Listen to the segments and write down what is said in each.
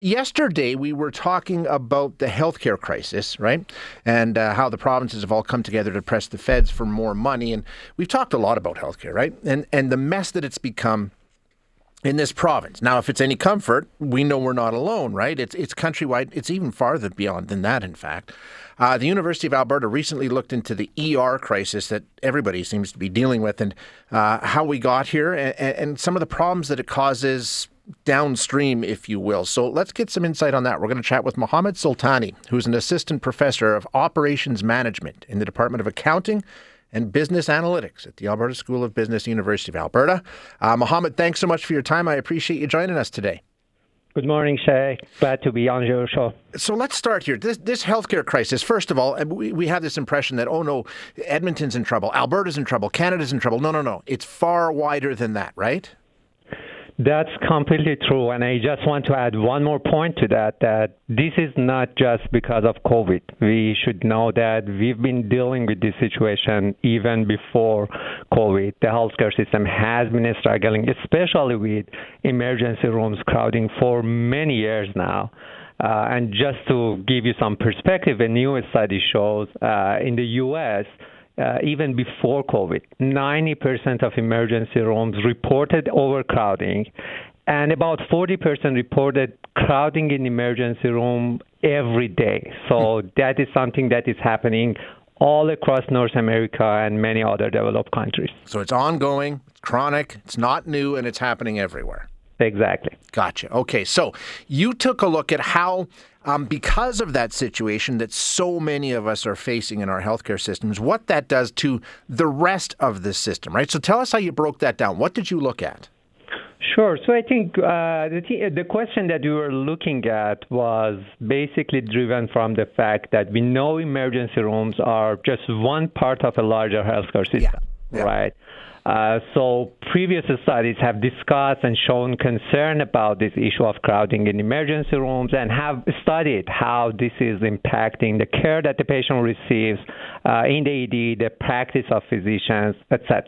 yesterday we were talking about the healthcare crisis, right? And uh, how the provinces have all come together to press the feds for more money. And we've talked a lot about healthcare, right? And and the mess that it's become in this province. Now, if it's any comfort, we know we're not alone, right? It's it's countrywide. It's even farther beyond than that, in fact. Uh, the University of Alberta recently looked into the ER crisis that everybody seems to be dealing with, and uh, how we got here, and, and some of the problems that it causes downstream, if you will. So let's get some insight on that. We're going to chat with Mohammed Soltani, who's an assistant professor of operations management in the Department of Accounting and Business Analytics at the Alberta School of Business, University of Alberta. Uh, Mohammed, thanks so much for your time. I appreciate you joining us today. Good morning, Shay. Glad to be on your show. So let's start here. This, this healthcare crisis, first of all, we, we have this impression that, oh no, Edmonton's in trouble, Alberta's in trouble, Canada's in trouble. No, no, no. It's far wider than that, right? That's completely true. And I just want to add one more point to that that this is not just because of COVID. We should know that we've been dealing with this situation even before COVID. The healthcare system has been struggling, especially with emergency rooms crowding for many years now. Uh, and just to give you some perspective, a new study shows uh, in the U.S., uh, even before COVID. 90% of emergency rooms reported overcrowding, and about 40% reported crowding in emergency room every day. So that is something that is happening all across North America and many other developed countries. So it's ongoing, it's chronic, it's not new, and it's happening everywhere. Exactly. Gotcha. Okay, so you took a look at how um, because of that situation that so many of us are facing in our healthcare systems, what that does to the rest of the system, right? So tell us how you broke that down. What did you look at? Sure. So I think uh, the, th- the question that we were looking at was basically driven from the fact that we know emergency rooms are just one part of a larger healthcare system, yeah. Yeah. right? Uh, so previous studies have discussed and shown concern about this issue of crowding in emergency rooms and have studied how this is impacting the care that the patient receives uh, in the ED, the practice of physicians, etc.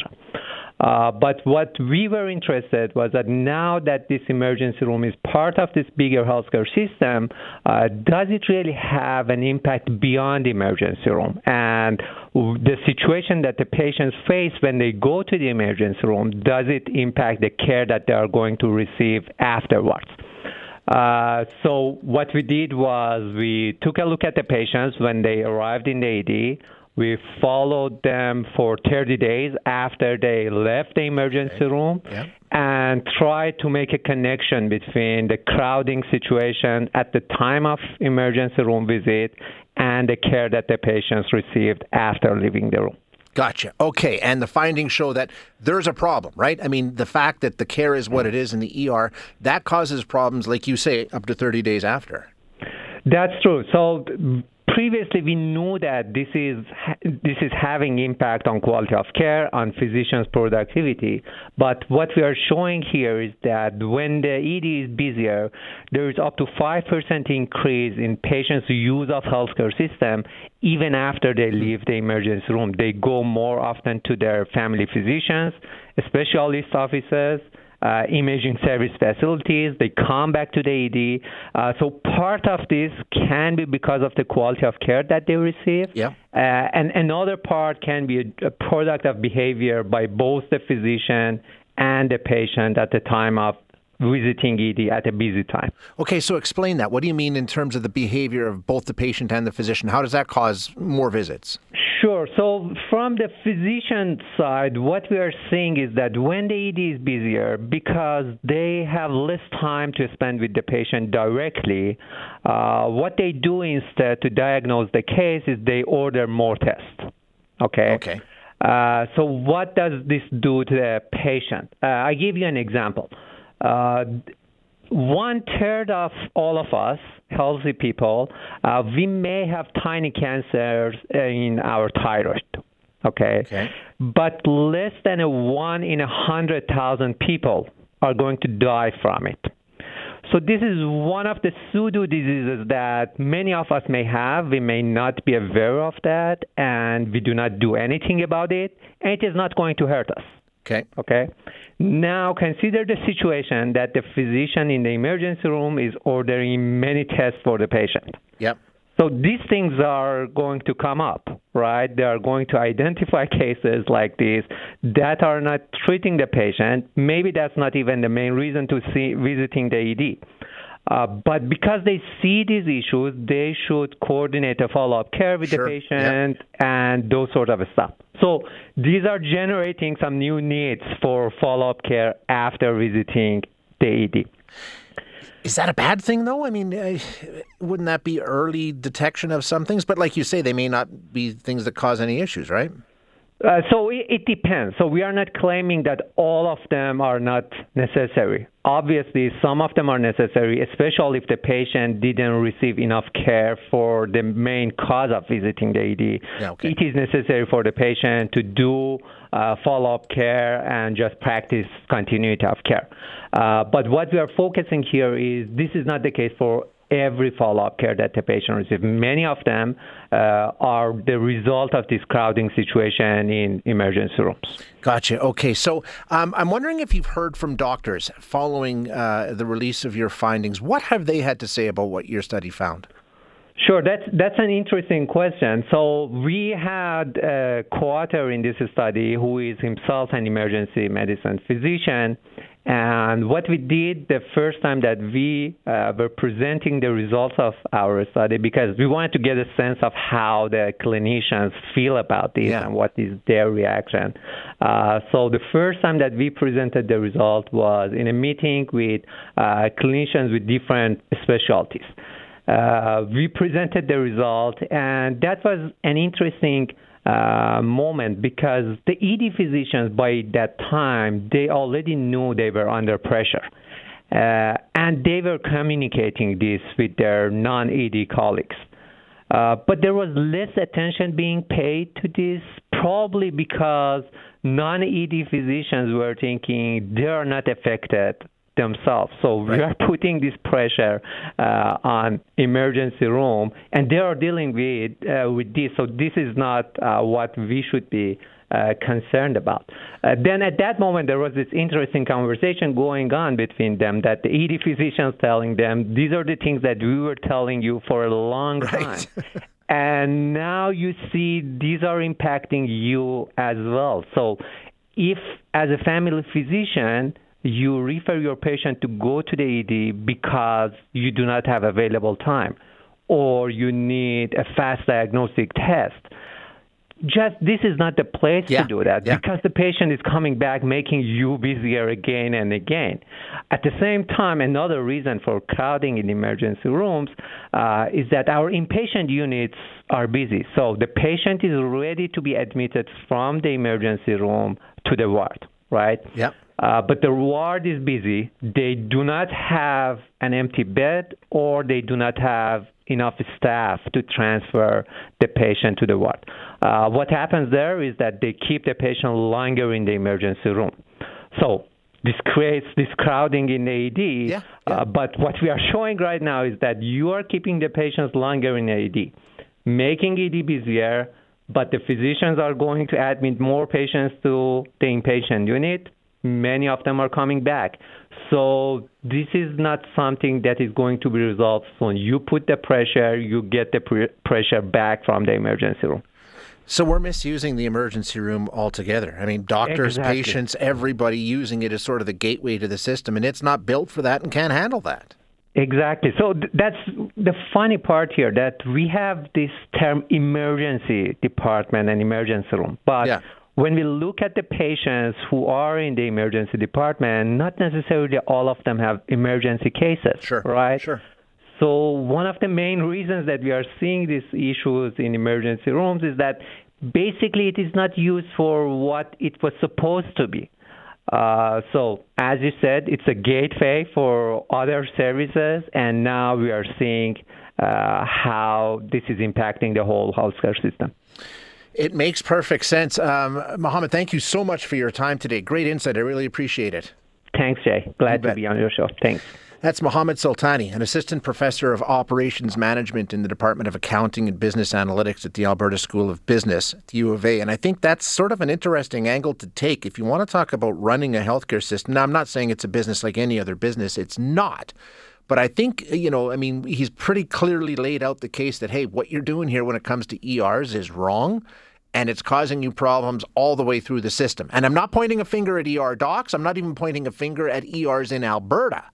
Uh, but what we were interested was that now that this emergency room is part of this bigger healthcare system, uh, does it really have an impact beyond the emergency room? And the situation that the patients face when they go to the emergency room, does it impact the care that they are going to receive afterwards? Uh, so what we did was we took a look at the patients when they arrived in the ED we followed them for 30 days after they left the emergency room yeah. and tried to make a connection between the crowding situation at the time of emergency room visit and the care that the patients received after leaving the room. Gotcha. Okay. And the findings show that there's a problem, right? I mean, the fact that the care is what it is in the ER, that causes problems, like you say, up to 30 days after. That's true. So previously we knew that this is this is having impact on quality of care on physicians productivity. But what we are showing here is that when the ed is busier there is up to 5% increase in patients use of healthcare system even after they leave the emergency room. They go more often to their family physicians specialist offices uh, imaging service facilities. They come back to the ED. Uh, so part of this can be because of the quality of care that they receive. Yeah. Uh, and another part can be a, a product of behavior by both the physician and the patient at the time of visiting ED at a busy time. Okay, so explain that. What do you mean in terms of the behavior of both the patient and the physician? How does that cause more visits? Sure. So, from the physician side, what we are seeing is that when the ED is busier, because they have less time to spend with the patient directly, uh, what they do instead to diagnose the case is they order more tests. Okay. Okay. Uh, so, what does this do to the patient? Uh, I give you an example. Uh, one third of all of us healthy people, uh, we may have tiny cancers in our thyroid. Okay? okay. But less than a one in a hundred thousand people are going to die from it. So this is one of the pseudo diseases that many of us may have. We may not be aware of that, and we do not do anything about it, and it is not going to hurt us. Okay. Okay. Now consider the situation that the physician in the emergency room is ordering many tests for the patient. Yep. So these things are going to come up, right? They are going to identify cases like this that are not treating the patient. Maybe that's not even the main reason to see visiting the ED. Uh, but because they see these issues, they should coordinate a follow-up care with Sure. the patient and those sort of stuff. So these are generating some new needs for follow-up care after visiting the ED. Is that a bad thing, though? I mean, uh, wouldn't that be early detection of some things? But like you say, they may not be things that cause any issues, right? Uh, so it, it depends. So we are not claiming that all of them are not necessary. Obviously, some of them are necessary, especially if the patient didn't receive enough care for the main cause of visiting the ED. Yeah, okay. It is necessary for the patient to do uh, follow-up care and just practice continuity of care. Uh, but what we are focusing here is this is not the case for every follow-up care that the patient receives. Many of them uh, are the result of this crowding situation in emergency rooms. Gotcha. Okay. So um, I'm wondering if you've heard from doctors following uh, the release of your findings. What have they had to say about what your study found? Sure, that's that's an interesting question. So we had a co-author in this study who is himself an emergency medicine physician, and what we did the first time that we uh, were presenting the results of our study, because we wanted to get a sense of how the clinicians feel about this Yeah. and what is their reaction. Uh, so the first time that we presented the result was in a meeting with uh, clinicians with different specialties uh, we presented the result, and that was an interesting uh, moment because the ED physicians by that time they already knew they were under pressure, uh, and they were communicating this with their non-ED colleagues. Uh, but there was less attention being paid to this, probably because non ED physicians were thinking they are not affected themselves. So we are putting this pressure uh, on emergency room, and they are dealing with uh, with this. So this is not uh, what we should be uh, concerned about. Uh, then at that moment, there was this interesting conversation going on between them that the ED physicians telling them these are the things that we were telling you for a long time. And now you see these are impacting you as well. So if as a family physician, you refer your patient to go to the ED because you do not have available time or you need a fast diagnostic test just this is not the place Yeah, to do that yeah. because the patient is coming back making you busier again and again. At the same time, another reason for crowding in emergency rooms uh, is that our inpatient units are busy. So the patient is ready to be admitted from the emergency room to the ward, right? Yep. Uh, but the ward is busy. They do not have an empty bed or they do not have enough staff to transfer the patient to the ward. Uh, what happens there is that they keep the patient longer in the emergency room. So this creates this crowding in the ED. Yeah, yeah. Uh, but what we are showing right now is that you are keeping the patients longer in ED, making ED busier, but the physicians are going to admit more patients to the inpatient unit. Many of them are coming back. So this is not something that is going to be resolved soon. You put the pressure, you get the pre- pressure back from the emergency room. So we're misusing the emergency room altogether. I mean, doctors, Exactly. patients, everybody using it as sort of the gateway to the system, and it's not built for that and can't handle that. Exactly. So th- that's the funny part here that we have this term emergency department and emergency room. But Yeah. When we look at the patients who are in the emergency department, not necessarily all of them have emergency cases. Sure. Right? Sure. So one of the main reasons that we are seeing these issues in emergency rooms is that basically it is not used for what it was supposed to be. Uh, so as you said, it's a gateway for other services, and now we are seeing uh, how this is impacting the whole healthcare system. It makes perfect sense. Um, Mohammed, thank you so much for your time today. Great insight. I really appreciate it. Thanks, Jay. Glad to be on your show. Thanks. That's Mohammed Soltani, an assistant professor of operations management in the Department of Accounting and Business Analytics at the Alberta School of Business at the U of A. And I think that's sort of an interesting angle to take if you want to talk about running a healthcare system. Now, I'm not saying it's a business like any other business, it's not. But I think, you know, I mean, he's pretty clearly laid out the case that, hey, what you're doing here when it comes to ERs is wrong and it's causing you problems all the way through the system. And I'm not pointing a finger at ER docs. I'm not even pointing a finger at ERs in Alberta.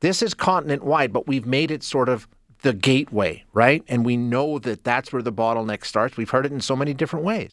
This is continent wide, but we've made it sort of the gateway, right? And we know that that's where the bottleneck starts. We've heard it in so many different ways.